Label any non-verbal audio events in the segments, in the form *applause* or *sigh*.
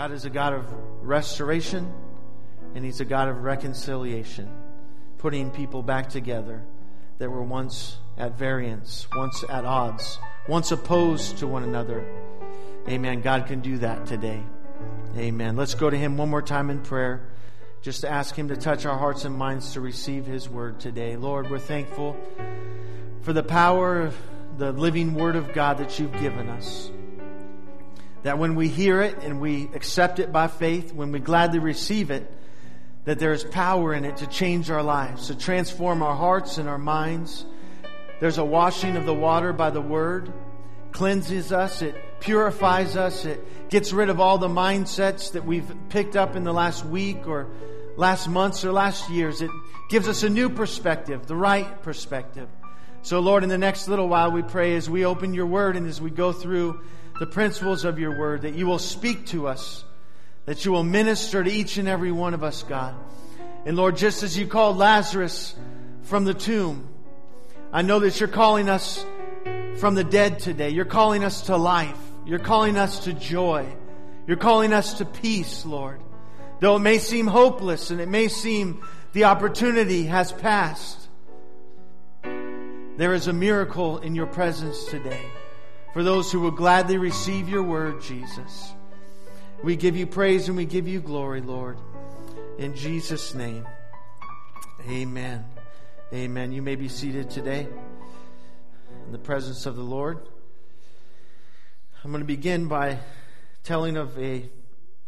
God is a God of restoration and He's a God of reconciliation, putting people back together that were once at variance, once at odds, once opposed to one another. Amen. God can do that today. Amen. Let's go to Him one more time in prayer. Just to ask Him to touch our hearts and minds to receive His word today. Lord, we're thankful for the power of the living word of God that you've given us. That when we hear it and we accept it by faith, when we gladly receive it, that there is power in it to change our lives, to transform our hearts and our minds. There's a washing of the water by the word, cleanses us, it purifies us, it gets rid of all the mindsets that we've picked up in the last week or last months or last years. It gives us a new perspective, the right perspective. So, Lord, in the next little while, we pray as we open your word and as we go through the principles of your word, that you will speak to us, that you will minister to each and every one of us, God. And Lord, just as you called Lazarus from the tomb, I know that you're calling us from the dead today. You're calling us to life. You're calling us to joy. You're calling us to peace, Lord. Though it may seem hopeless and it may seem the opportunity has passed, there is a miracle in your presence today for those who will gladly receive your word, Jesus. We give you praise and we give you glory, Lord. In Jesus' name, amen. Amen. You may be seated today in the presence of the Lord. I'm going to begin by telling of a,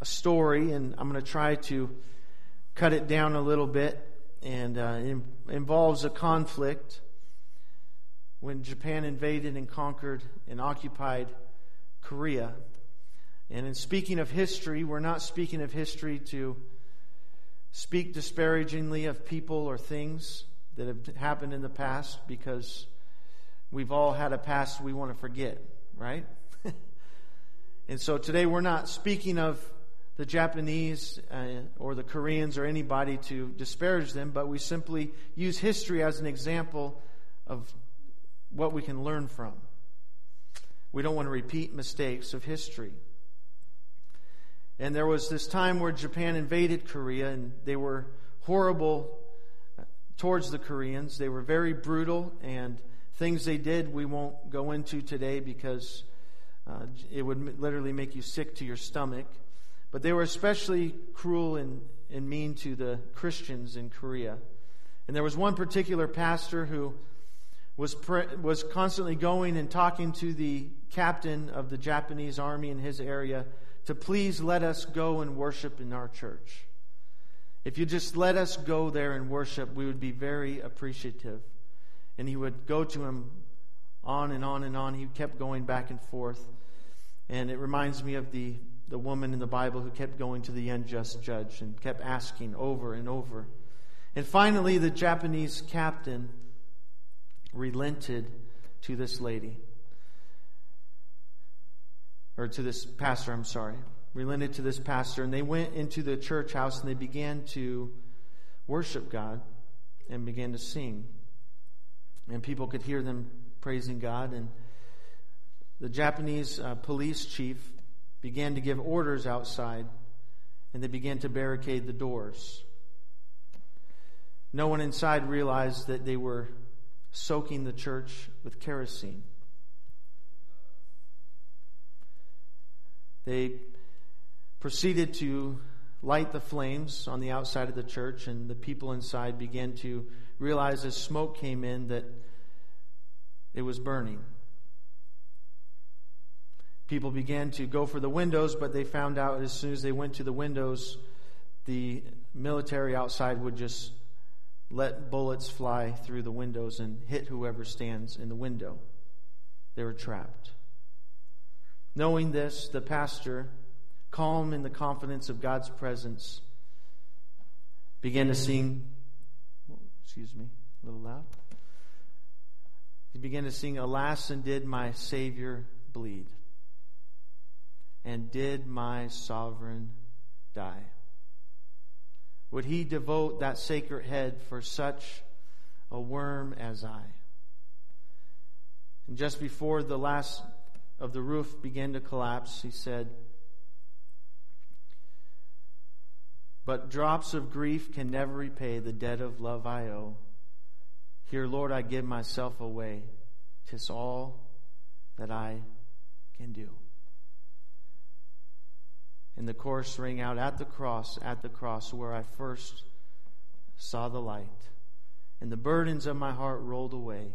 a story, and I'm going to try to cut it down a little bit. And uh, it involves a conflict when Japan invaded and conquered and occupied Korea. And in speaking of history, we're not speaking of history to speak disparagingly of people or things that have happened in the past because we've all had a past we want to forget, right? *laughs* and so today we're not speaking of the Japanese uh, or the Koreans or anybody to disparage them, but we simply use history as an example of what we can learn from. We don't want to repeat mistakes of history. And there was this time where Japan invaded Korea, and they were horrible towards the Koreans. They were very brutal, and things they did we won't go into today because uh, it would literally make you sick to your stomach. But they were especially cruel and, and mean to the Christians in Korea. And there was one particular pastor who was, was constantly going and talking to the captain of the Japanese army in his area to please let us go and worship in our church. If you just let us go there and worship, we would be very appreciative. And he would go to him on and on and on. He kept going back and forth. And it reminds me of the, the woman in the Bible who kept going to the unjust judge and kept asking over and over. And finally, the Japanese captain relented to this lady. Or to this pastor, I'm sorry. Relented to this pastor. And they went into the church house and they began to worship God and began to sing. And people could hear them praising God. And the Japanese uh, police chief began to give orders outside and they began to barricade the doors. No one inside realized that they were soaking the church with kerosene. They proceeded to light the flames on the outside of the church, and the people inside began to realize as smoke came in that it was burning. People began to go for the windows, but they found out as soon as they went to the windows, the military outside would just let bullets fly through the windows and hit whoever stands in the window. They were trapped. Knowing this, the pastor, calm in the confidence of God's presence, began to sing. Excuse me, a little loud. He began to sing, Alas, and did my Savior bleed? And did my sovereign die? Would he devote that sacred head for such a worm as I? And just before the last of the roof began to collapse, he said, But drops of grief can never repay the debt of love I owe. Here, Lord, I give myself away. Tis all that I can do. And the chorus rang out at the cross, at the cross, where I first saw the light. And the burdens of my heart rolled away.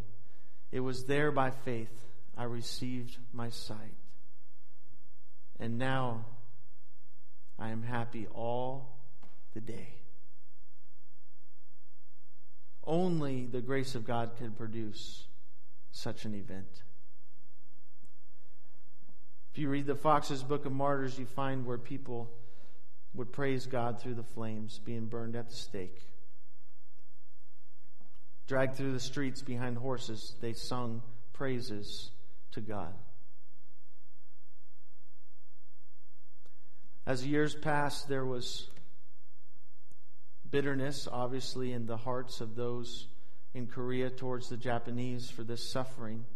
It was there by faith I received my sight. And now I am happy all the day. Only the grace of God could produce such an event. If you read the Foxe's Book of Martyrs, you find where people would praise God through the flames, being burned at the stake. Dragged through the streets behind horses, they sung praises to God. As years passed, there was bitterness, obviously, in the hearts of those in Korea towards the Japanese for this suffering.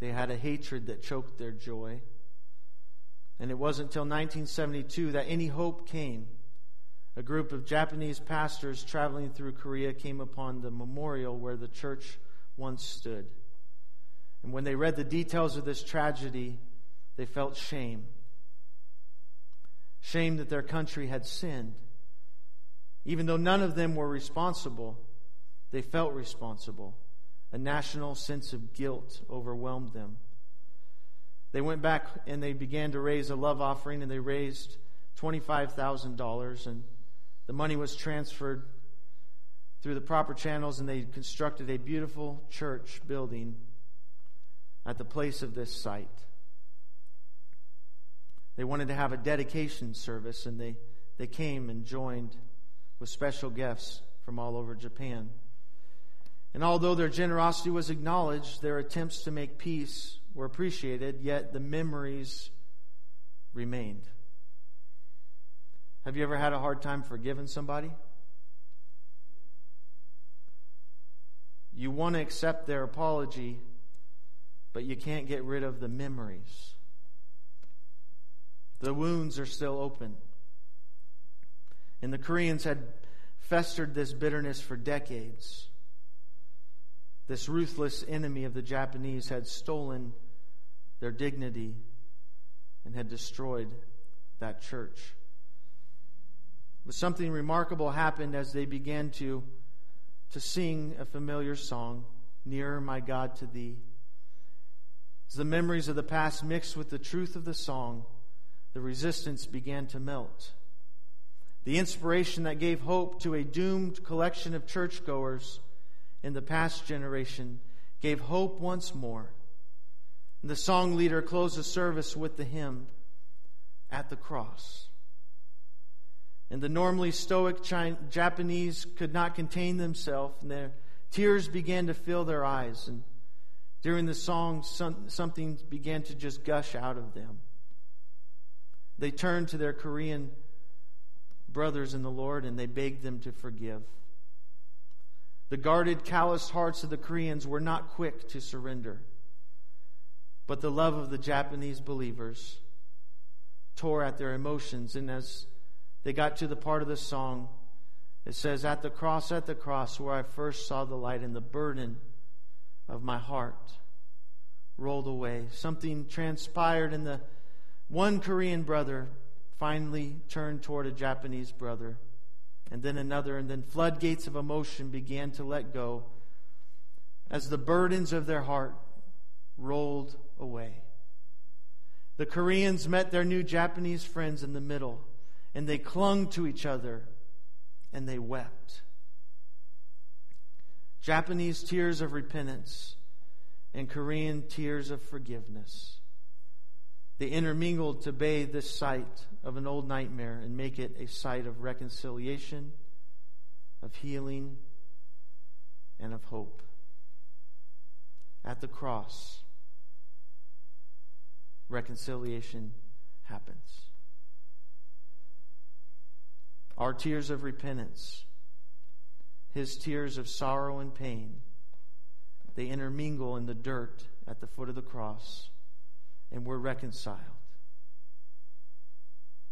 They had a hatred that choked their joy. And it wasn't until 1972 that any hope came. A group of Japanese pastors traveling through Korea came upon the memorial where the church once stood. And when they read the details of this tragedy, they felt shame. Shame that their country had sinned. Even though none of them were responsible, they felt responsible. A national sense of guilt overwhelmed them. They went back and they began to raise a love offering, and they raised $25,000, and the money was transferred through the proper channels, and they constructed a beautiful church building at the place of this site. They wanted to have a dedication service, and they, they came and joined with special guests from all over Japan. And although their generosity was acknowledged, their attempts to make peace were appreciated, yet the memories remained. Have you ever had a hard time forgiving somebody? You want to accept their apology, but you can't get rid of the memories. The wounds are still open. And the Koreans had festered this bitterness for decades. This ruthless enemy of the Japanese had stolen their dignity and had destroyed that church. But something remarkable happened as they began to, to sing a familiar song, Nearer, My God, to Thee. As the memories of the past mixed with the truth of the song, the resistance began to melt. The inspiration that gave hope to a doomed collection of churchgoers in the past generation gave hope once more. And the song leader closed the service with the hymn, At the Cross. And the normally stoic Japanese could not contain themselves, and their tears began to fill their eyes. And during the song, some, something began to just gush out of them. They turned to their Korean brothers in the Lord and they begged them to forgive. The guarded, calloused hearts of the Koreans were not quick to surrender, but the love of the Japanese believers tore at their emotions. And as they got to the part of the song, it says, At the cross, at the cross, where I first saw the light, and the burden of my heart rolled away. Something transpired and the one Korean brother finally turned toward a Japanese brother, and then another, and then floodgates of emotion began to let go as the burdens of their heart rolled away. The Koreans met their new Japanese friends in the middle, and they clung to each other and they wept. Japanese tears of repentance and Korean tears of forgiveness. They intermingled to bathe this site of an old nightmare and make it a site of reconciliation, of healing, and of hope. At the cross, reconciliation happens. Our tears of repentance, his tears of sorrow and pain, they intermingle in the dirt at the foot of the cross and we're reconciled.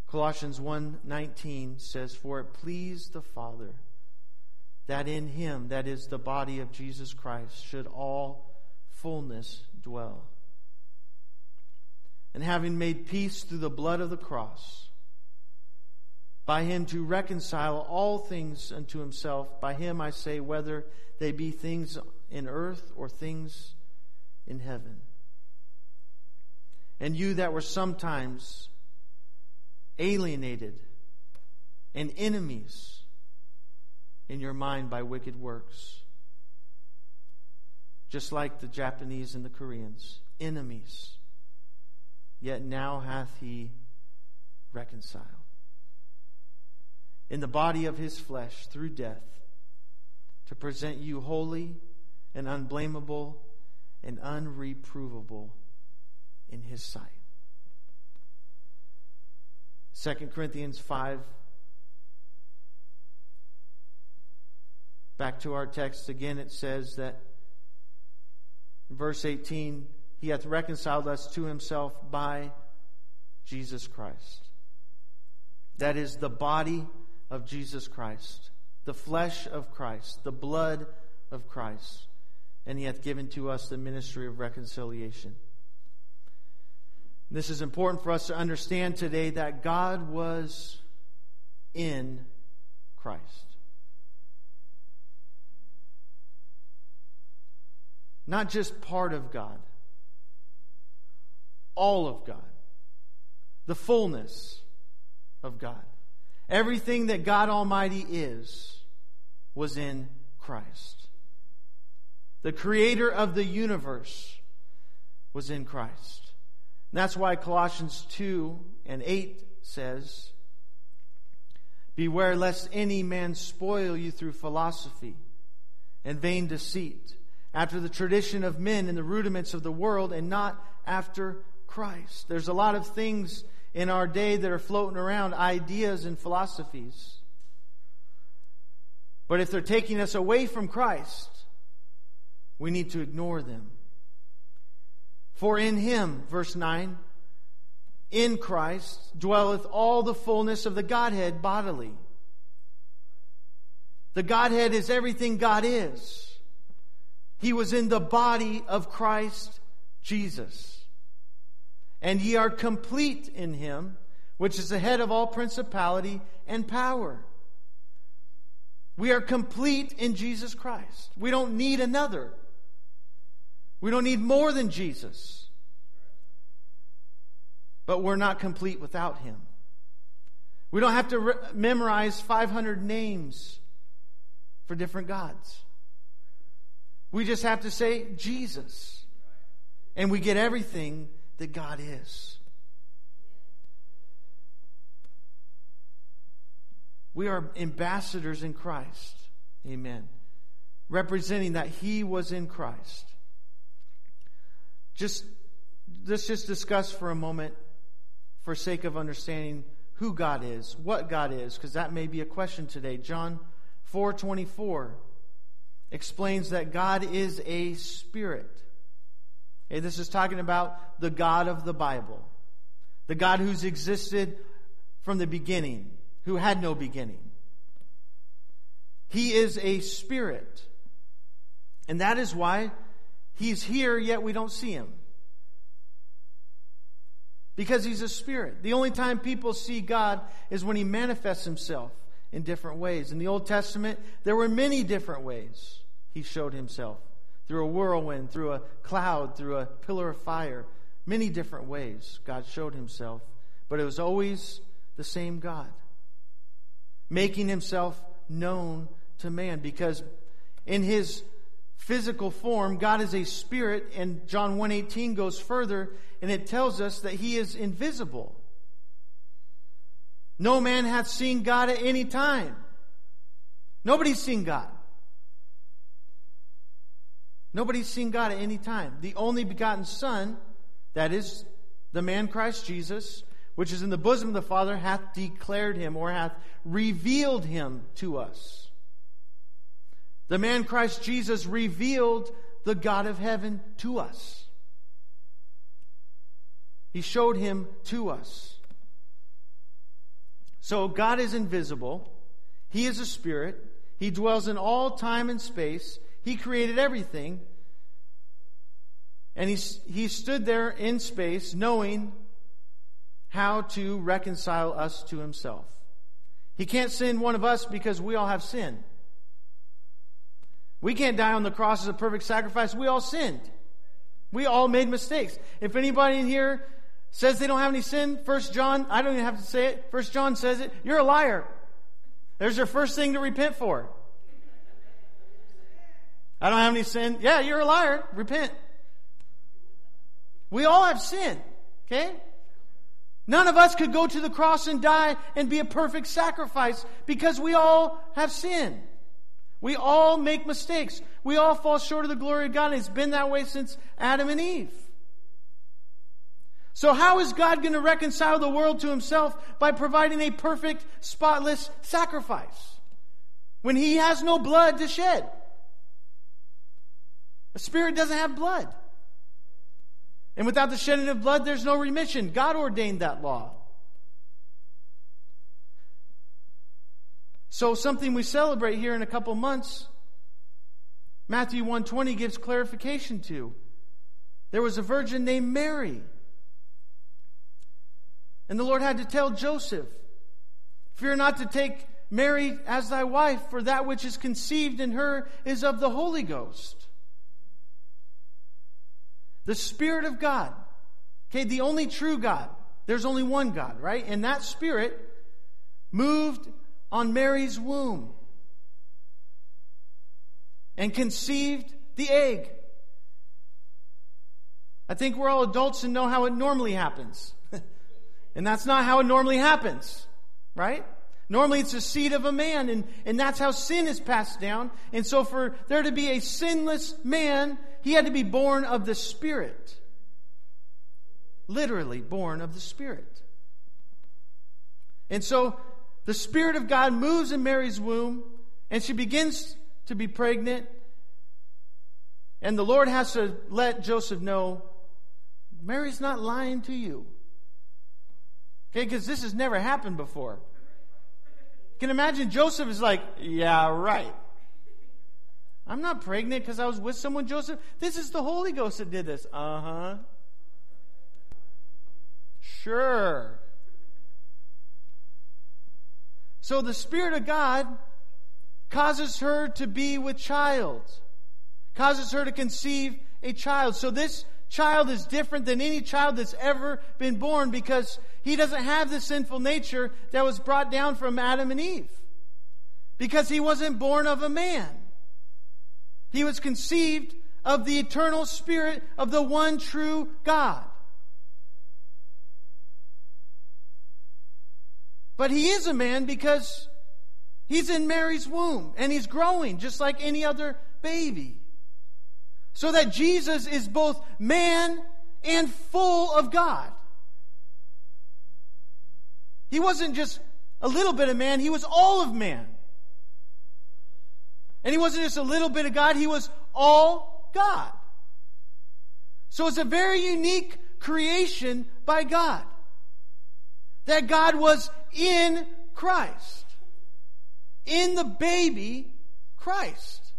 Colossians 1:19 says for it pleased the Father that in him that is the body of Jesus Christ should all fullness dwell. And having made peace through the blood of the cross by him to reconcile all things unto himself by him I say whether they be things in earth or things in heaven. And you that were sometimes alienated and enemies in your mind by wicked works. Just like the Japanese and the Koreans, enemies. Yet now hath he reconciled. In the body of his flesh through death, to present you holy and unblameable and unreprovable in his sight. 2 Corinthians 5. Back to our text again, it says that in verse 18, He hath reconciled us to Himself by Jesus Christ. That is the body of Jesus Christ, the flesh of Christ, the blood of Christ. And He hath given to us the ministry of reconciliation. This is important for us to understand today that God was in Christ. Not just part of God, all of God, the fullness of God. Everything that God Almighty is was in Christ. The creator of the universe was in Christ. And that's why Colossians 2 and 8 says, Beware lest any man spoil you through philosophy and vain deceit, after the tradition of men and the rudiments of the world, and not after Christ. There's a lot of things in our day that are floating around, ideas and philosophies. But if they're taking us away from Christ, we need to ignore them. For in him, verse 9, in Christ dwelleth all the fullness of the Godhead bodily. The Godhead is everything God is. He was in the body of Christ Jesus. And ye are complete in him, which is the head of all principality and power. We are complete in Jesus Christ. We don't need another. We don't need more than Jesus. But we're not complete without him. We don't have to re- memorize 500 names for different gods. We just have to say Jesus. And we get everything that God is. We are ambassadors in Christ. Amen. Representing that He was in Christ. Just let's just discuss for a moment, for sake of understanding who God is, what God is, because that may be a question today. John 4:24 explains that God is a spirit. Okay, this is talking about the God of the Bible, the God who's existed from the beginning, who had no beginning. He is a spirit. And that is why He's here, yet we don't see him. Because he's a spirit. The only time people see God is when he manifests himself in different ways. In the Old Testament, there were many different ways he showed himself through a whirlwind, through a cloud, through a pillar of fire. Many different ways God showed himself. But it was always the same God, making himself known to man because in his physical form. God is a spirit, and John 1:18 goes further and it tells us that he is invisible. No man hath seen God at any time. Nobody's seen God. Nobody's seen God at any time. The only begotten Son, that is the man Christ Jesus, which is in the bosom of the Father, hath declared him or hath revealed him to us. The man Christ Jesus revealed the God of heaven to us. He showed him to us. So God is invisible. He is a spirit. He dwells in all time and space. He created everything. And he, he stood there in space knowing how to reconcile us to himself. He can't send one of us because we all have sin. We can't die on the cross as a perfect sacrifice. We all sinned. We all made mistakes. If anybody in here says they don't have any sin, First John, I don't even have to say it. First John says it. You're a liar. There's your first thing to repent for. I don't have any sin. Yeah, you're a liar. Repent. We all have sin. Okay? None of us could go to the cross and die and be a perfect sacrifice because we all have sin. We all make mistakes. We all fall short of the glory of God. It's been that way since Adam and Eve. So, how is God going to reconcile the world to himself by providing a perfect, spotless sacrifice when he has no blood to shed? A spirit doesn't have blood. And without the shedding of blood, there's no remission. God ordained that law. So something we celebrate here in a couple months, Matthew 120 gives clarification to. There was a virgin named Mary. And the Lord had to tell Joseph, Fear not to take Mary as thy wife, for that which is conceived in her is of the Holy Ghost. The Spirit of God. Okay, the only true God. There's only one God, right? And that Spirit moved on Mary's womb and conceived the egg. I think we're all adults and know how it normally happens. *laughs* and that's not how it normally happens, right? Normally it's the seed of a man, and, and that's how sin is passed down. And so for there to be a sinless man, he had to be born of the Spirit. Literally born of the Spirit. And so the Spirit of God moves in Mary's womb, and she begins to be pregnant. And the Lord has to let Joseph know Mary's not lying to you. Okay, because this has never happened before. You can imagine Joseph is like, yeah, right. I'm not pregnant because I was with someone, Joseph. This is the Holy Ghost that did this. Uh huh. Sure. So the Spirit of God causes her to be with child, causes her to conceive a child. So this child is different than any child that's ever been born because he doesn't have the sinful nature that was brought down from Adam and Eve. Because he wasn't born of a man. He was conceived of the eternal spirit of the one true God. But he is a man because he's in Mary's womb and he's growing just like any other baby. So that Jesus is both man and full of God. He wasn't just a little bit of man, he was all of man. And he wasn't just a little bit of God, he was all God. So it's a very unique creation by God. That God was in Christ. In the baby Christ.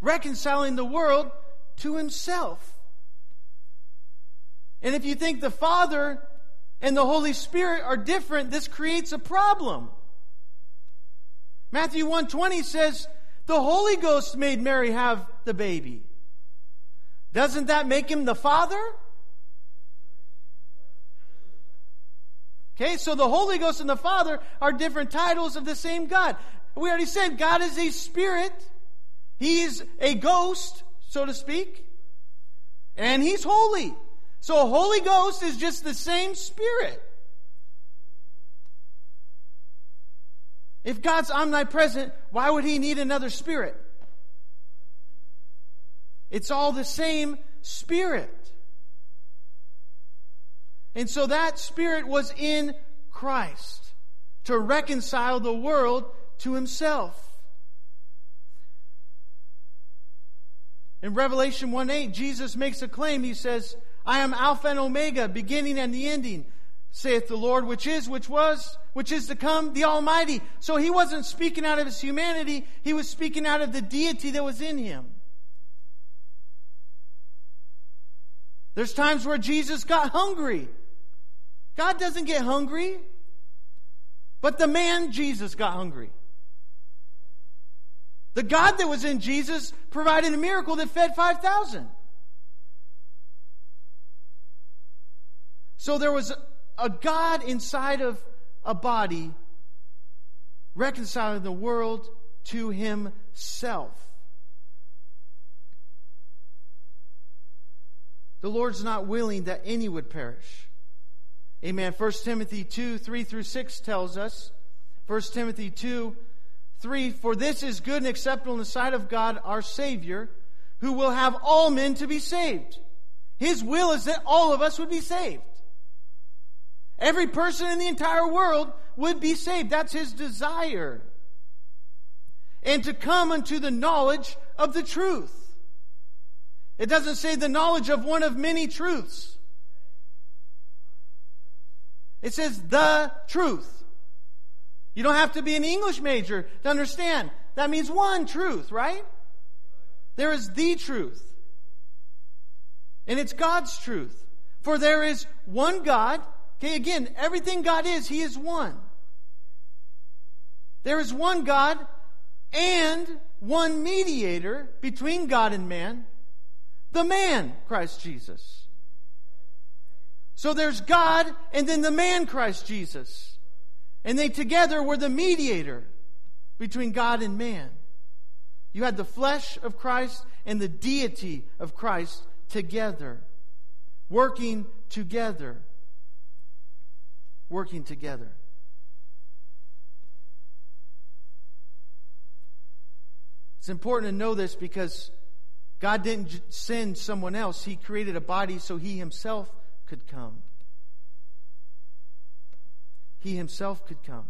Reconciling the world to himself. And if you think the Father and the Holy Spirit are different, this creates a problem. Matthew 120 says, the Holy Ghost made Mary have the baby. Doesn't that make him the Father? Okay, so the Holy Ghost and the Father are different titles of the same God. We already said God is a spirit. He's a ghost, so to speak. And he's holy. So Holy Ghost is just the same spirit. If God's omnipresent, why would he need another spirit? It's all the same spirit. And so that Spirit was in Christ to reconcile the world to Himself. In Revelation 1 8, Jesus makes a claim. He says, I am Alpha and Omega, beginning and the ending, saith the Lord, which is, which was, which is to come, the Almighty. So he wasn't speaking out of his humanity, he was speaking out of the deity that was in him. There's times where Jesus got hungry. God doesn't get hungry, but the man Jesus got hungry. The God that was in Jesus provided a miracle that fed 5,000. So there was a God inside of a body reconciling the world to himself. The Lord's not willing that any would perish. Amen. 1 Timothy 2 3 through 6 tells us, 1 Timothy 2 3 For this is good and acceptable in the sight of God our Savior, who will have all men to be saved. His will is that all of us would be saved. Every person in the entire world would be saved. That's his desire. And to come unto the knowledge of the truth. It doesn't say the knowledge of one of many truths. It says the truth. You don't have to be an English major to understand. That means one truth, right? There is the truth. And it's God's truth. For there is one God Okay, again, everything God is, He is one. There is one God and one mediator between God and man, the man, Christ Jesus. So there's God and then the man, Christ Jesus. And they together were the mediator between God and man. You had the flesh of Christ and the deity of Christ together, working together working together. It's important to know this because God didn't send someone else. He created a body so He Himself could come. He Himself could come.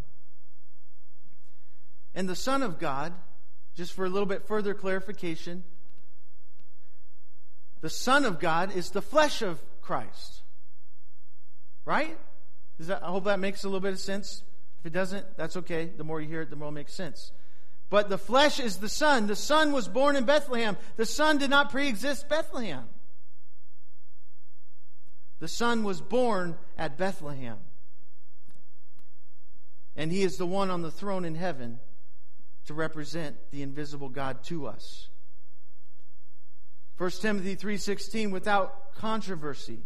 And the Son of God, just for a little bit further clarification, the Son of God is the flesh of Christ. Right? That, I hope that makes a little bit of sense. If it doesn't, that's okay. The more you hear it, the more it makes sense. But the flesh is the Son. The Son was born in Bethlehem. The Son did not pre exist Bethlehem. The Son was born at Bethlehem. And He is the one on the throne in heaven to represent the invisible God to us. 1 Timothy 3:16 without controversy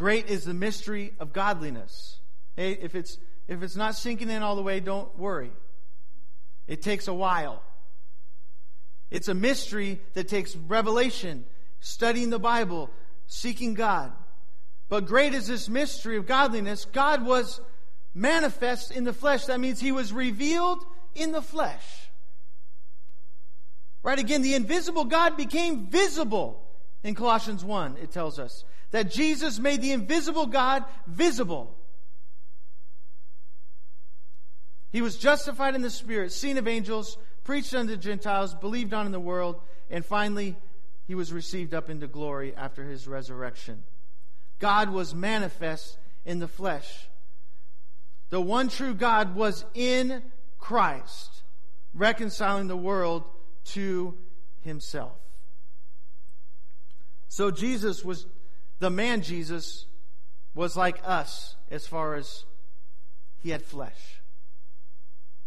Great is the mystery of godliness. Hey, if it's if it's not sinking in all the way, don't worry. It takes a while. It's a mystery that takes revelation, studying the Bible, seeking God. But great is this mystery of godliness. God was manifest in the flesh. That means he was revealed in the flesh. Right again, the invisible God became visible in Colossians 1, it tells us that Jesus made the invisible God visible. He was justified in the Spirit, seen of angels, preached unto the Gentiles, believed on in the world, and finally, he was received up into glory after his resurrection. God was manifest in the flesh. The one true God was in Christ, reconciling the world to himself. So Jesus was the man Jesus was like us as far as he had flesh,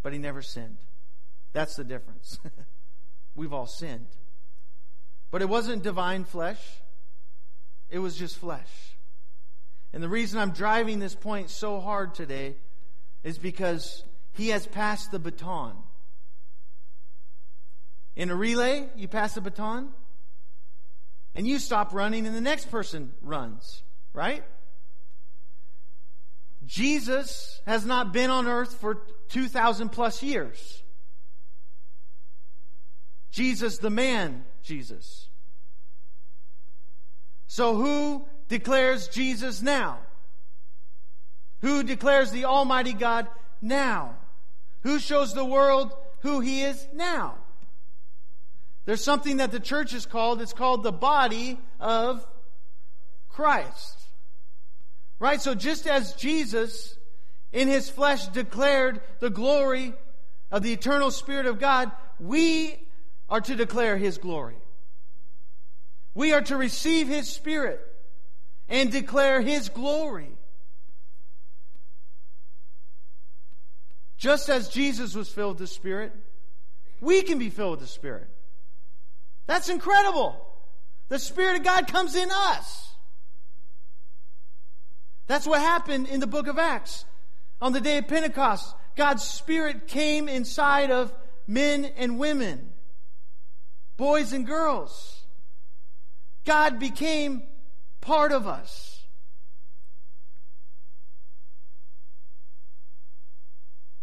but he never sinned. That's the difference. *laughs* We've all sinned. But it wasn't divine flesh, it was just flesh. And the reason I'm driving this point so hard today is because he has passed the baton. In a relay, you pass the baton and you stop running and the next person runs, right? Jesus has not been on earth for 2,000 plus years. Jesus, the man, Jesus. So who declares Jesus now? Who declares the Almighty God now? Who shows the world who He is now? There's something that the church is called, it's called the body of Christ. Right? So just as Jesus in his flesh declared the glory of the eternal Spirit of God, we are to declare his glory. We are to receive his Spirit and declare his glory. Just as Jesus was filled with the Spirit, we can be filled with the Spirit. That's incredible. The Spirit of God comes in us. That's what happened in the book of Acts. On the day of Pentecost, God's Spirit came inside of men and women, boys and girls. God became part of us.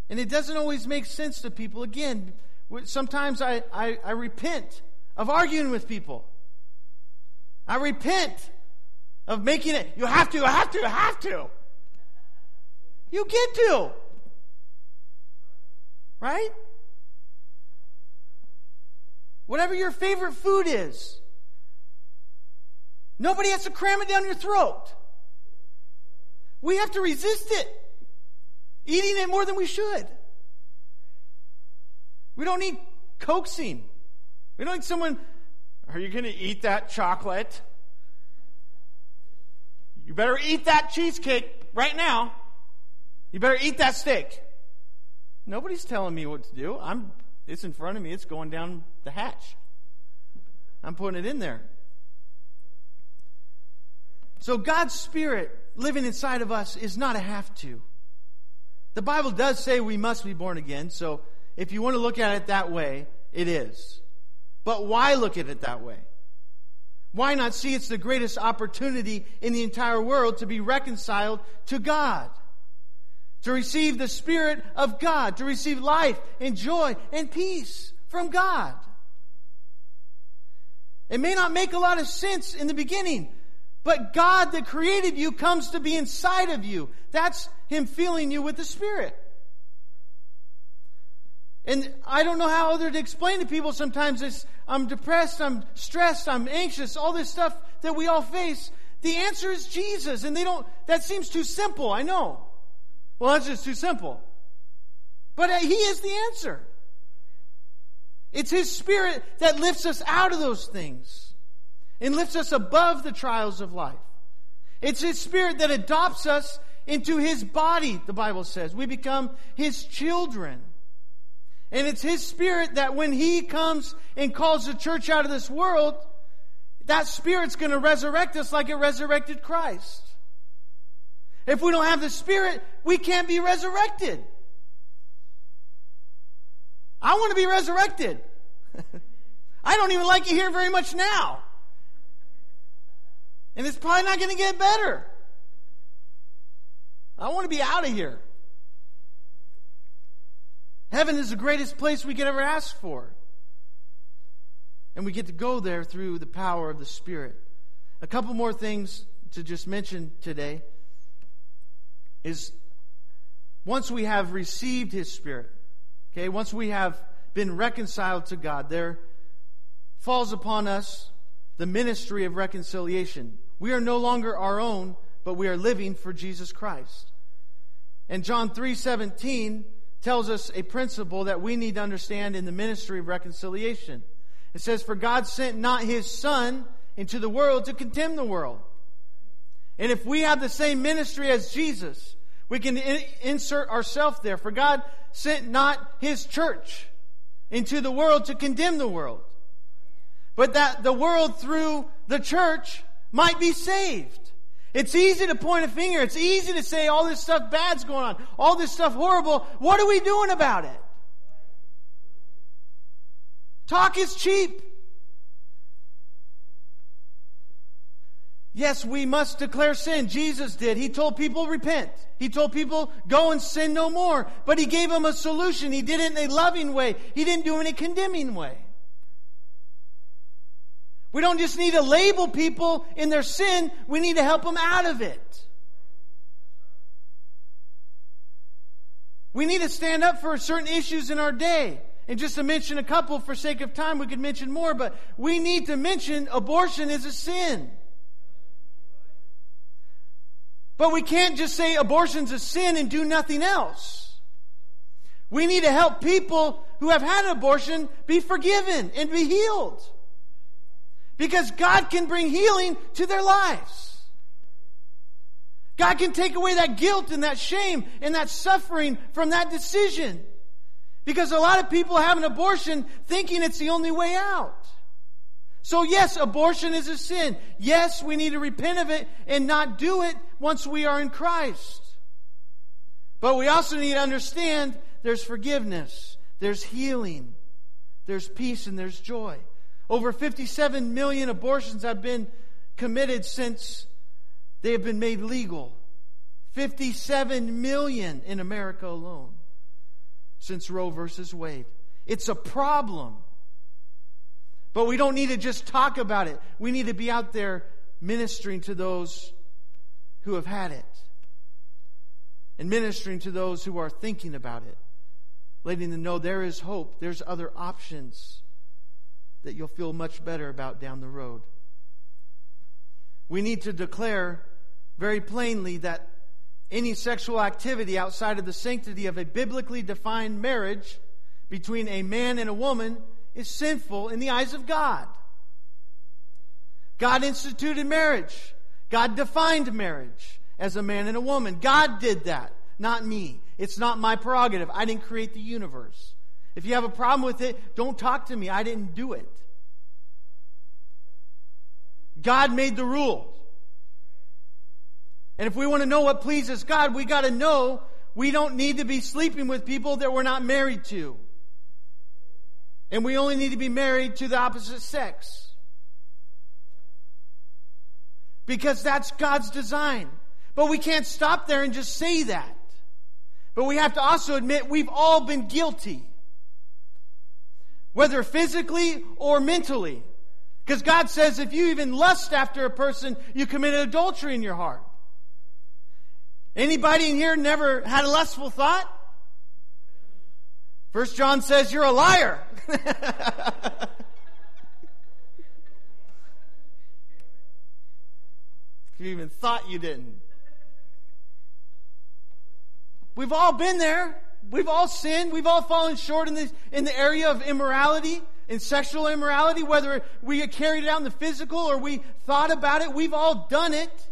And it doesn't always make sense to people. Again, sometimes I, I, I repent of arguing with people. I repent of making it, you have to, you have to, you have to. You get to. Right? Whatever your favorite food is, nobody has to cram it down your throat. We have to resist it, eating it more than we should. We don't need coaxing. We don't need someone, are you going to eat that chocolate? You better eat that cheesecake right now. You better eat that steak. Nobody's telling me what to do. I'm it's in front of me. It's going down the hatch. I'm putting it in there. So God's spirit living inside of us is not a have to. The Bible does say we must be born again, so if you want to look at it that way, it is. But why look at it that way? Why not see it's the greatest opportunity in the entire world to be reconciled to God? To receive the Spirit of God, to receive life and joy and peace from God. It may not make a lot of sense in the beginning, but God that created you comes to be inside of you. That's Him filling you with the Spirit. And I don't know how other to explain to people sometimes this I'm depressed, I'm stressed, I'm anxious, all this stuff that we all face. The answer is Jesus. And they don't, that seems too simple, I know. Well, that's just too simple. But uh, He is the answer. It's His Spirit that lifts us out of those things and lifts us above the trials of life. It's His Spirit that adopts us into His body, the Bible says. We become His children. And it's His Spirit that when He comes and calls the church out of this world, that Spirit's going to resurrect us like it resurrected Christ. If we don't have the Spirit, we can't be resurrected. I want to be resurrected. *laughs* I don't even like it here very much now. And it's probably not going to get better. I want to be out of here. Heaven is the greatest place we could ever ask for. And we get to go there through the power of the Spirit. A couple more things to just mention today is once we have received His Spirit, okay, once we have been reconciled to God, there falls upon us the ministry of reconciliation. We are no longer our own, but we are living for Jesus Christ. And John 3 17 tells us a principle that we need to understand in the ministry of reconciliation. It says, For God sent not his Son into the world to condemn the world. And if we have the same ministry as Jesus, we can in- insert ourselves there. For God sent not his church into the world to condemn the world, but that the world through the church might be saved. It's easy to point a finger. It's easy to say all this stuff bad's going on, all this stuff horrible. What are we doing about it? Talk is cheap. Yes, we must declare sin. Jesus did. He told people repent. He told people go and sin no more. But he gave them a solution. He did it in a loving way. He didn't do it in a condemning way. We don't just need to label people in their sin, we need to help them out of it. We need to stand up for certain issues in our day. And just to mention a couple for sake of time, we could mention more, but we need to mention abortion is a sin. But we can't just say abortion's a sin and do nothing else. We need to help people who have had an abortion be forgiven and be healed. Because God can bring healing to their lives. God can take away that guilt and that shame and that suffering from that decision. Because a lot of people have an abortion thinking it's the only way out. So yes, abortion is a sin. Yes, we need to repent of it and not do it once we are in Christ. But we also need to understand there's forgiveness, there's healing, there's peace, and there's joy. Over 57 million abortions have been committed since they have been made legal. 57 million in America alone since Roe versus Wade. It's a problem. But we don't need to just talk about it. We need to be out there ministering to those who have had it and ministering to those who are thinking about it, letting them know there is hope, there's other options that you'll feel much better about down the road. We need to declare very plainly that any sexual activity outside of the sanctity of a biblically defined marriage between a man and a woman is sinful in the eyes of God. God instituted marriage. God defined marriage as a man and a woman. God did that, not me. It's not my prerogative. I didn't create the universe. If you have a problem with it, don't talk to me. I didn't do it. God made the rules. And if we want to know what pleases God, we got to know we don't need to be sleeping with people that we're not married to. And we only need to be married to the opposite sex. Because that's God's design. But we can't stop there and just say that. But we have to also admit we've all been guilty. Whether physically or mentally. Because God says if you even lust after a person, you committed adultery in your heart. Anybody in here never had a lustful thought? First John says you're a liar. *laughs* you even thought you didn't. We've all been there. We've all sinned. We've all fallen short in the, in the area of immorality, in sexual immorality, whether we carried it out in the physical or we thought about it. We've all done it.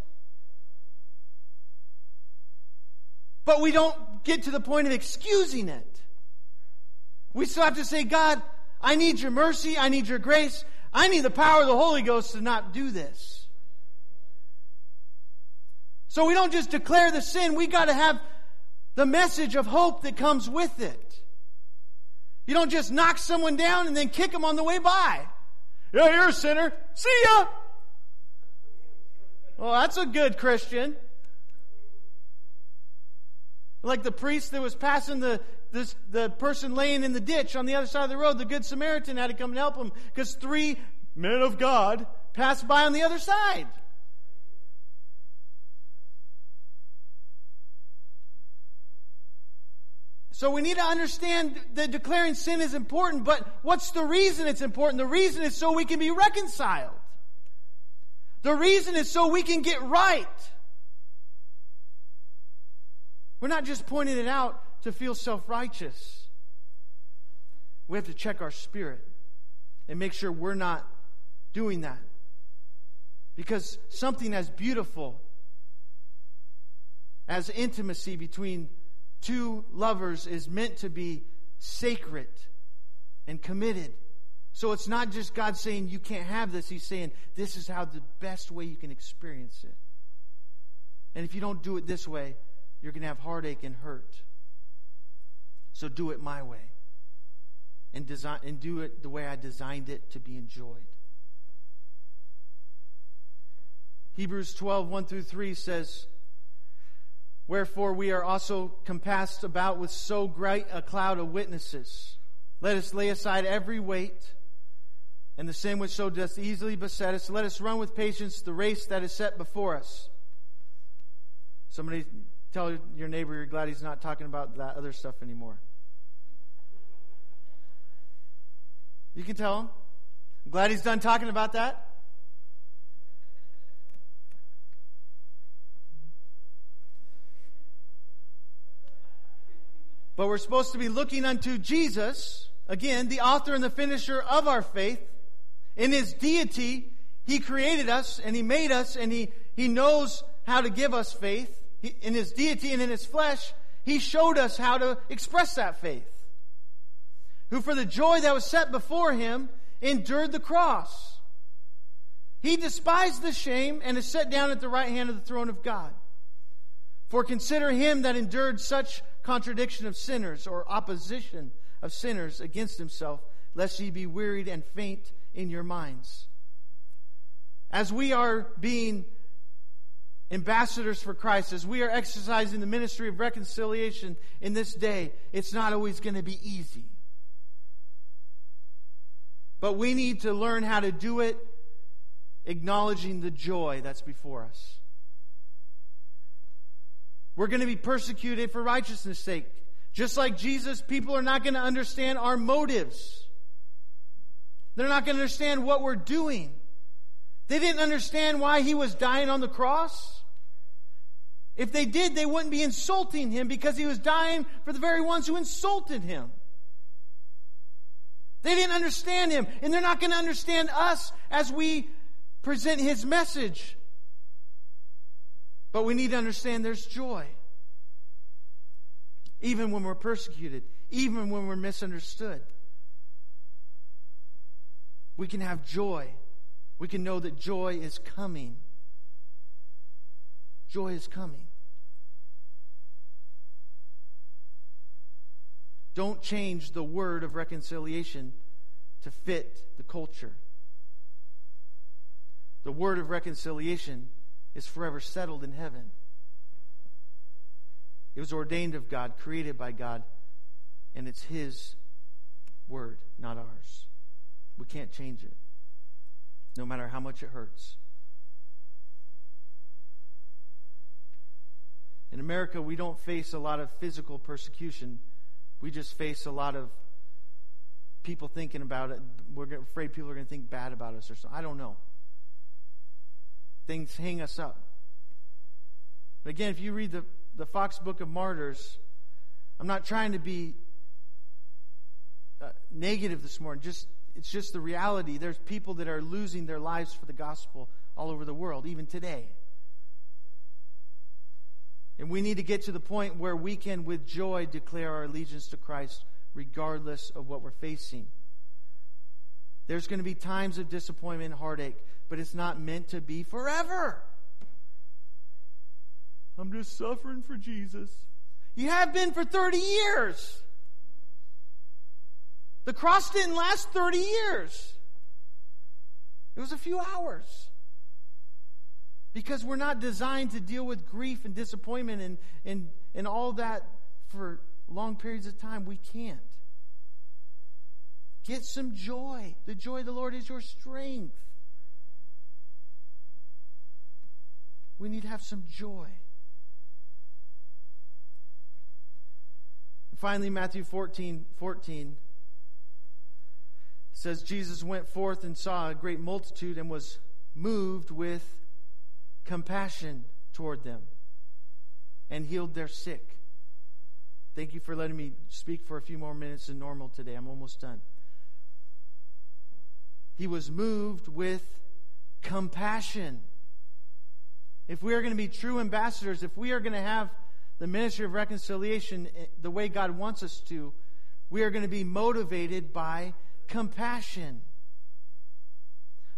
But we don't get to the point of excusing it. We still have to say, God, I need your mercy. I need your grace. I need the power of the Holy Ghost to not do this. So we don't just declare the sin, we got to have the message of hope that comes with it. You don't just knock someone down and then kick them on the way by. Yeah, you're a sinner. See ya. Well, that's a good Christian. Like the priest that was passing the, this, the person laying in the ditch on the other side of the road, the Good Samaritan had to come and help him because three men of God passed by on the other side. So we need to understand that declaring sin is important, but what's the reason it's important? The reason is so we can be reconciled. The reason is so we can get right. We're not just pointing it out to feel self righteous. We have to check our spirit and make sure we're not doing that. Because something as beautiful as intimacy between two lovers is meant to be sacred and committed. So it's not just God saying you can't have this, He's saying this is how the best way you can experience it. And if you don't do it this way, you're going to have heartache and hurt. So do it my way. And, design, and do it the way I designed it to be enjoyed. Hebrews 12, 1 through 3 says, Wherefore we are also compassed about with so great a cloud of witnesses. Let us lay aside every weight and the sin which so doth easily beset us. Let us run with patience the race that is set before us. Somebody Tell your neighbor you're glad he's not talking about that other stuff anymore. You can tell him. I'm glad he's done talking about that. But we're supposed to be looking unto Jesus, again, the author and the finisher of our faith. In his deity, he created us and he made us and he, he knows how to give us faith. In his deity and in his flesh, he showed us how to express that faith. Who, for the joy that was set before him, endured the cross. He despised the shame and is set down at the right hand of the throne of God. For consider him that endured such contradiction of sinners or opposition of sinners against himself, lest ye be wearied and faint in your minds. As we are being ambassadors for Christ, as we are exercising the ministry of reconciliation in this day, it's not always going to be easy. But we need to learn how to do it acknowledging the joy that's before us. We're going to be persecuted for righteousness' sake. Just like Jesus, people are not going to understand our motives. They're not going to understand what we're doing. They didn't understand why he was dying on the cross. If they did, they wouldn't be insulting him because he was dying for the very ones who insulted him. They didn't understand him, and they're not going to understand us as we present his message. But we need to understand there's joy. Even when we're persecuted, even when we're misunderstood. We can have joy. We can know that joy is coming. Joy is coming. Don't change the word of reconciliation to fit the culture. The word of reconciliation is forever settled in heaven. It was ordained of God, created by God, and it's His word, not ours. We can't change it, no matter how much it hurts. In America, we don't face a lot of physical persecution we just face a lot of people thinking about it. We're afraid people are going to think bad about us or something. I don't know. Things hang us up. But again, if you read the, the Foxe Book of Martyrs, I'm not trying to be uh, negative this morning. Just it's just the reality. There's people that are losing their lives for the gospel all over the world, even today. And we need to get to the point where we can, with joy, declare our allegiance to Christ regardless of what we're facing. There's going to be times of disappointment and heartache, but it's not meant to be forever. I'm just suffering for Jesus. You have been for 30 years. The cross didn't last 30 years, it was a few hours. Because we're not designed to deal with grief and disappointment and, and, and all that for long periods of time. We can't. Get some joy. The joy of the Lord is your strength. We need to have some joy. Finally, Matthew 14 14 says, Jesus went forth and saw a great multitude and was moved with compassion toward them and healed their sick. Thank you for letting me speak for a few more minutes than normal today. I'm almost done. He was moved with compassion. If we are going to be true ambassadors, if we are going to have the ministry of reconciliation the way God wants us to, we are going to be motivated by compassion.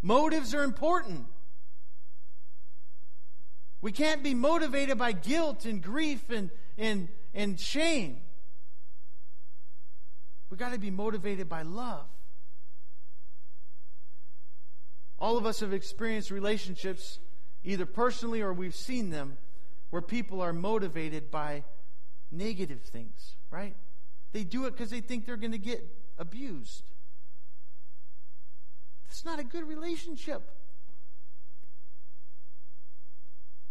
Motives are important. We can't be motivated by guilt and grief and, and, and shame. We've got to be motivated by love. All of us have experienced relationships, either personally or we've seen them, where people are motivated by negative things, right? They do it because they think they're going to get abused. That's not a good relationship.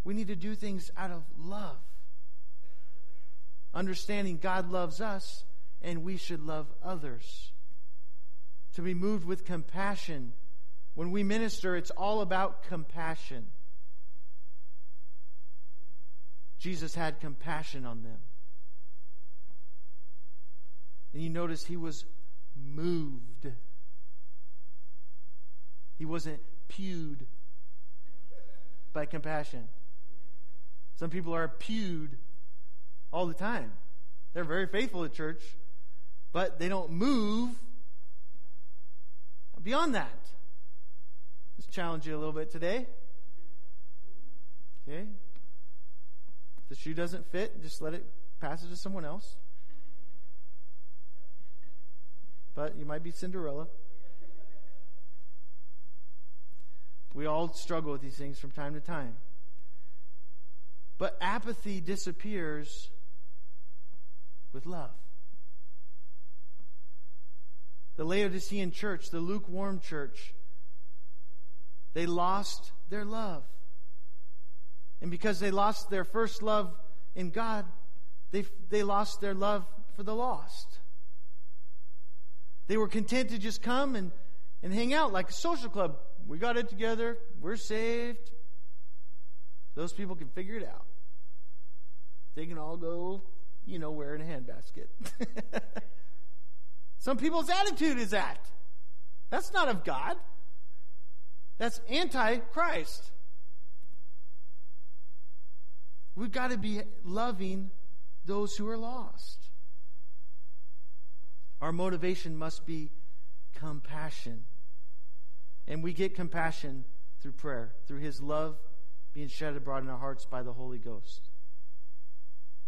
We need to do things out of love. Understanding God loves us and we should love others. To be moved with compassion. When we minister, it's all about compassion. Jesus had compassion on them. And you notice he was moved. He wasn't pewed by compassion. Some people are pewed all the time. They're very faithful at church, but they don't move beyond that. Let's challenge you a little bit today. Okay? If the shoe doesn't fit, just let it pass it to someone else. But you might be Cinderella. We all struggle with these things from time to time. But apathy disappears with love. The Laodicean church, the lukewarm church, they lost their love. And because they lost their first love in God, they, they lost their love for the lost. They were content to just come and, and hang out like a social club. We got it together. We're saved. Those people can figure it out. They can all go, you know, wear in a handbasket. *laughs* Some people's attitude is that. That's not of God. That's anti Christ. We've got to be loving those who are lost. Our motivation must be compassion. And we get compassion through prayer, through His love being shed abroad in our hearts by the Holy Ghost.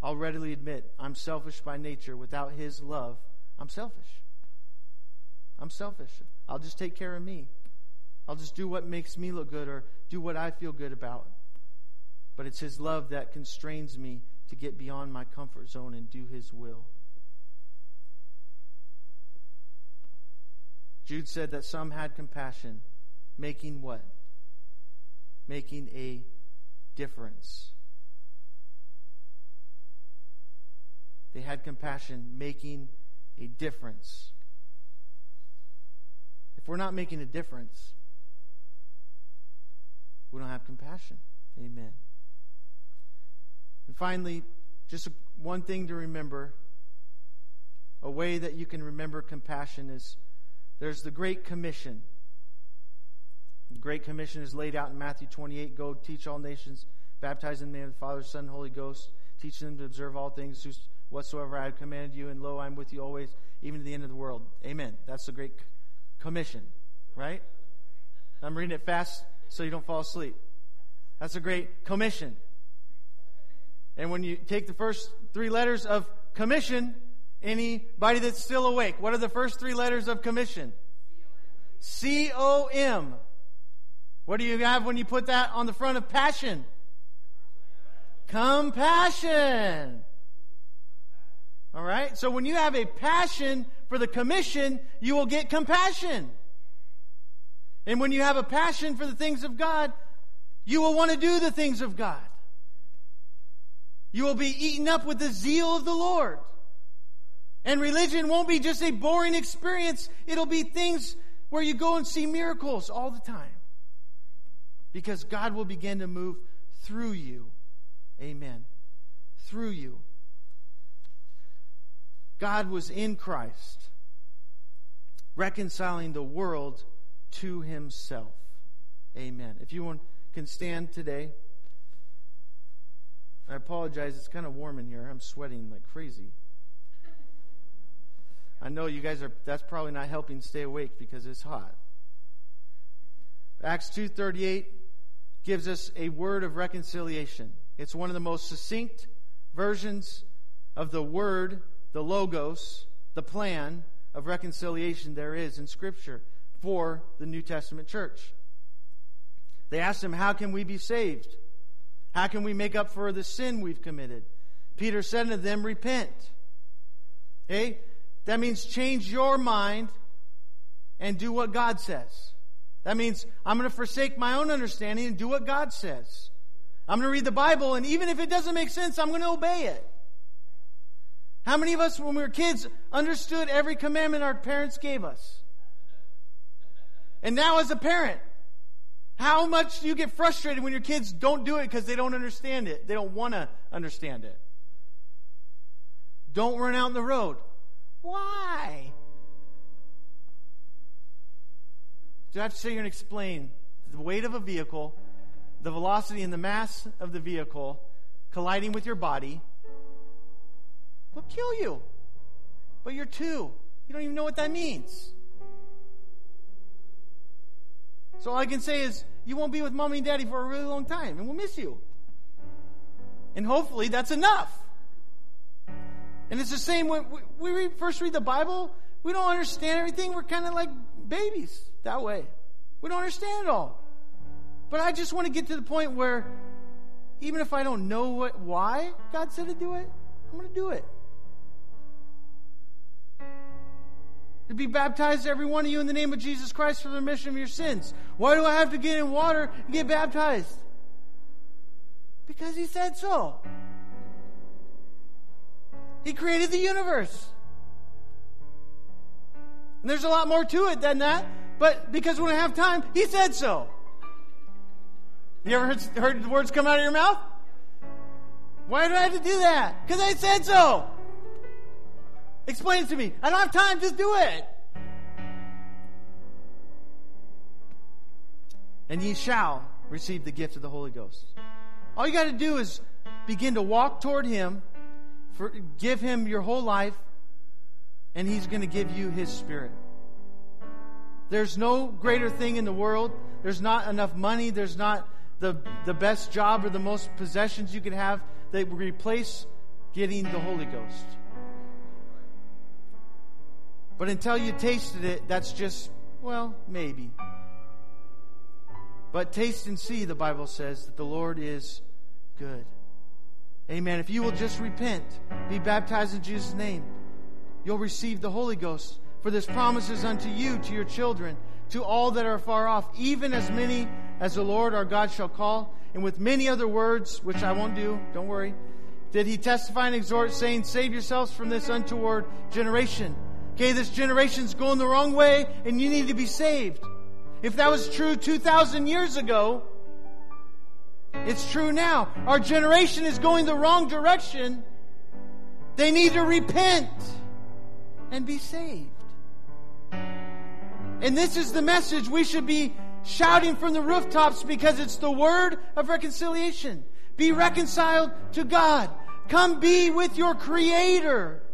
I'll readily admit I'm selfish by nature. Without His love, I'm selfish. I'm selfish. I'll just take care of me. I'll just do what makes me look good or do what I feel good about. But it's His love that constrains me to get beyond my comfort zone and do His will. Jude said that some had compassion, making what? Making a difference. They had compassion, making a difference. If we're not making a difference, we don't have compassion. Amen. And finally, just one thing to remember a way that you can remember compassion is there's the Great Commission. The Great Commission is laid out in Matthew 28 Go teach all nations, baptize in the name of the Father, Son, Holy Ghost, teach them to observe all things whatsoever I have commanded you, and lo, I'm with you always, even to the end of the world. Amen. That's the Great Commission, right? I'm reading it fast so you don't fall asleep. That's a great commission. And when you take the first three letters of commission, anybody that's still awake, what are the first three letters of commission? C O M. What do you have when you put that on the front of passion? Compassion. All right? So when you have a passion for the commission, you will get compassion. And when you have a passion for the things of God, you will want to do the things of God. You will be eaten up with the zeal of the Lord. And religion won't be just a boring experience, it'll be things where you go and see miracles all the time. Because God will begin to move through you. Amen. Through you. God was in Christ, reconciling the world to himself. Amen. If you can stand today. I apologize, it's kind of warm in here. I'm sweating like crazy. I know you guys are that's probably not helping stay awake because it's hot. Acts 2:38 gives us a word of reconciliation. It's one of the most succinct versions of the word the logos, the plan of reconciliation there is in Scripture for the New Testament church. They asked him, How can we be saved? How can we make up for the sin we've committed? Peter said to them, Repent. Okay? That means change your mind and do what God says. That means I'm going to forsake my own understanding and do what God says. I'm going to read the Bible, and even if it doesn't make sense, I'm going to obey it. How many of us, when we were kids, understood every commandment our parents gave us? And now, as a parent, how much do you get frustrated when your kids don't do it because they don't understand it? They don't want to understand it. Don't run out in the road. Why? Do I have to sit here and explain the weight of a vehicle, the velocity and the mass of the vehicle colliding with your body will kill you? But you're two. You don't even know what that means. So all I can say is you won't be with mommy and daddy for a really long time, and we'll miss you. And hopefully that's enough. And it's the same when we first read the Bible, we don't understand everything. We're kind of like babies that way. We don't understand it all. But I just want to get to the point where even if I don't know what, why God said to do it, I'm going to do it. To be baptized, every one of you, in the name of Jesus Christ for the remission of your sins. Why do I have to get in water and get baptized? Because He said so. He created the universe. And there's a lot more to it than that, but because when I have time, He said so. You ever heard, heard the words come out of your mouth? Why do I have to do that? Because I said so. Explain it to me. I don't have time, just do it. And ye shall receive the gift of the Holy Ghost. All you got to do is begin to walk toward Him, for, give Him your whole life, and He's going to give you His Spirit. There's no greater thing in the world. There's not enough money. There's not the, the best job or the most possessions you can have that will replace getting the Holy Ghost. But until you tasted it, that's just, well, maybe. But taste and see, the Bible says, that the Lord is good. Amen. If you will just repent, be baptized in Jesus' name, you'll receive the Holy Ghost. For this promise is unto you, to your children, to all that are far off, even as many as the Lord our God shall call. And with many other words, which I won't do, don't worry, did he testify and exhort, saying, Save yourselves from this untoward generation. Okay, this generation's going the wrong way and you need to be saved. If that was true 2,000 years ago, it's true now. Our generation is going the wrong direction. They need to repent and be saved. And this is the message we should be shouting from the rooftops because it's the word of reconciliation. Be reconciled to God. Come be with your Creator.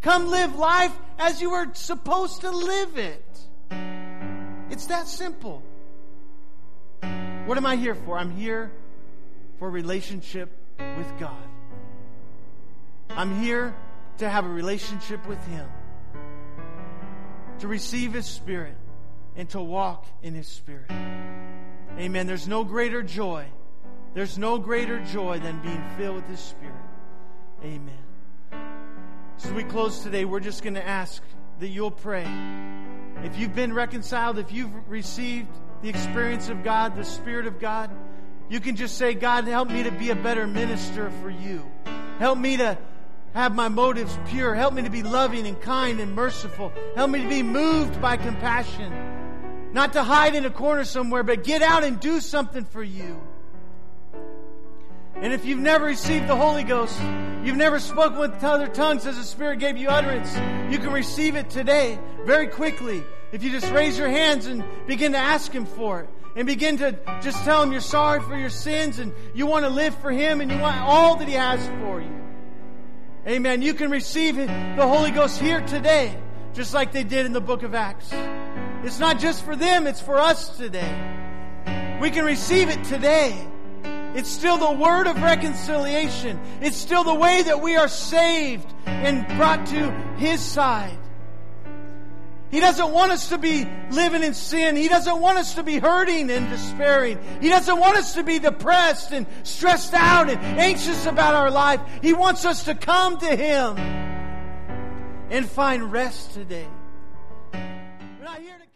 Come live life as you were supposed to live it. It's that simple. What am I here for? I'm here for relationship with God. I'm here to have a relationship with Him, to receive His Spirit, and to walk in His Spirit. Amen. There's no greater joy. There's no greater joy than being filled with His Spirit. Amen. So we close today, we're just going to ask that you'll pray. If you've been reconciled, if you've received the experience of God, the Spirit of God, you can just say, God, help me to be a better minister for you. Help me to have my motives pure. Help me to be loving and kind and merciful. Help me to be moved by compassion. Not to hide in a corner somewhere, but get out and do something for you. And if you've never received the Holy Ghost, you've never spoken with other tongues as the Spirit gave you utterance, you can receive it today very quickly if you just raise your hands and begin to ask Him for it. And begin to just tell Him you're sorry for your sins and you want to live for Him and you want all that He has for you. Amen. You can receive the Holy Ghost here today, just like they did in the book of Acts. It's not just for them, it's for us today. We can receive it today. It's still the word of reconciliation. It's still the way that we are saved and brought to His side. He doesn't want us to be living in sin. He doesn't want us to be hurting and despairing. He doesn't want us to be depressed and stressed out and anxious about our life. He wants us to come to Him and find rest today. We're not here to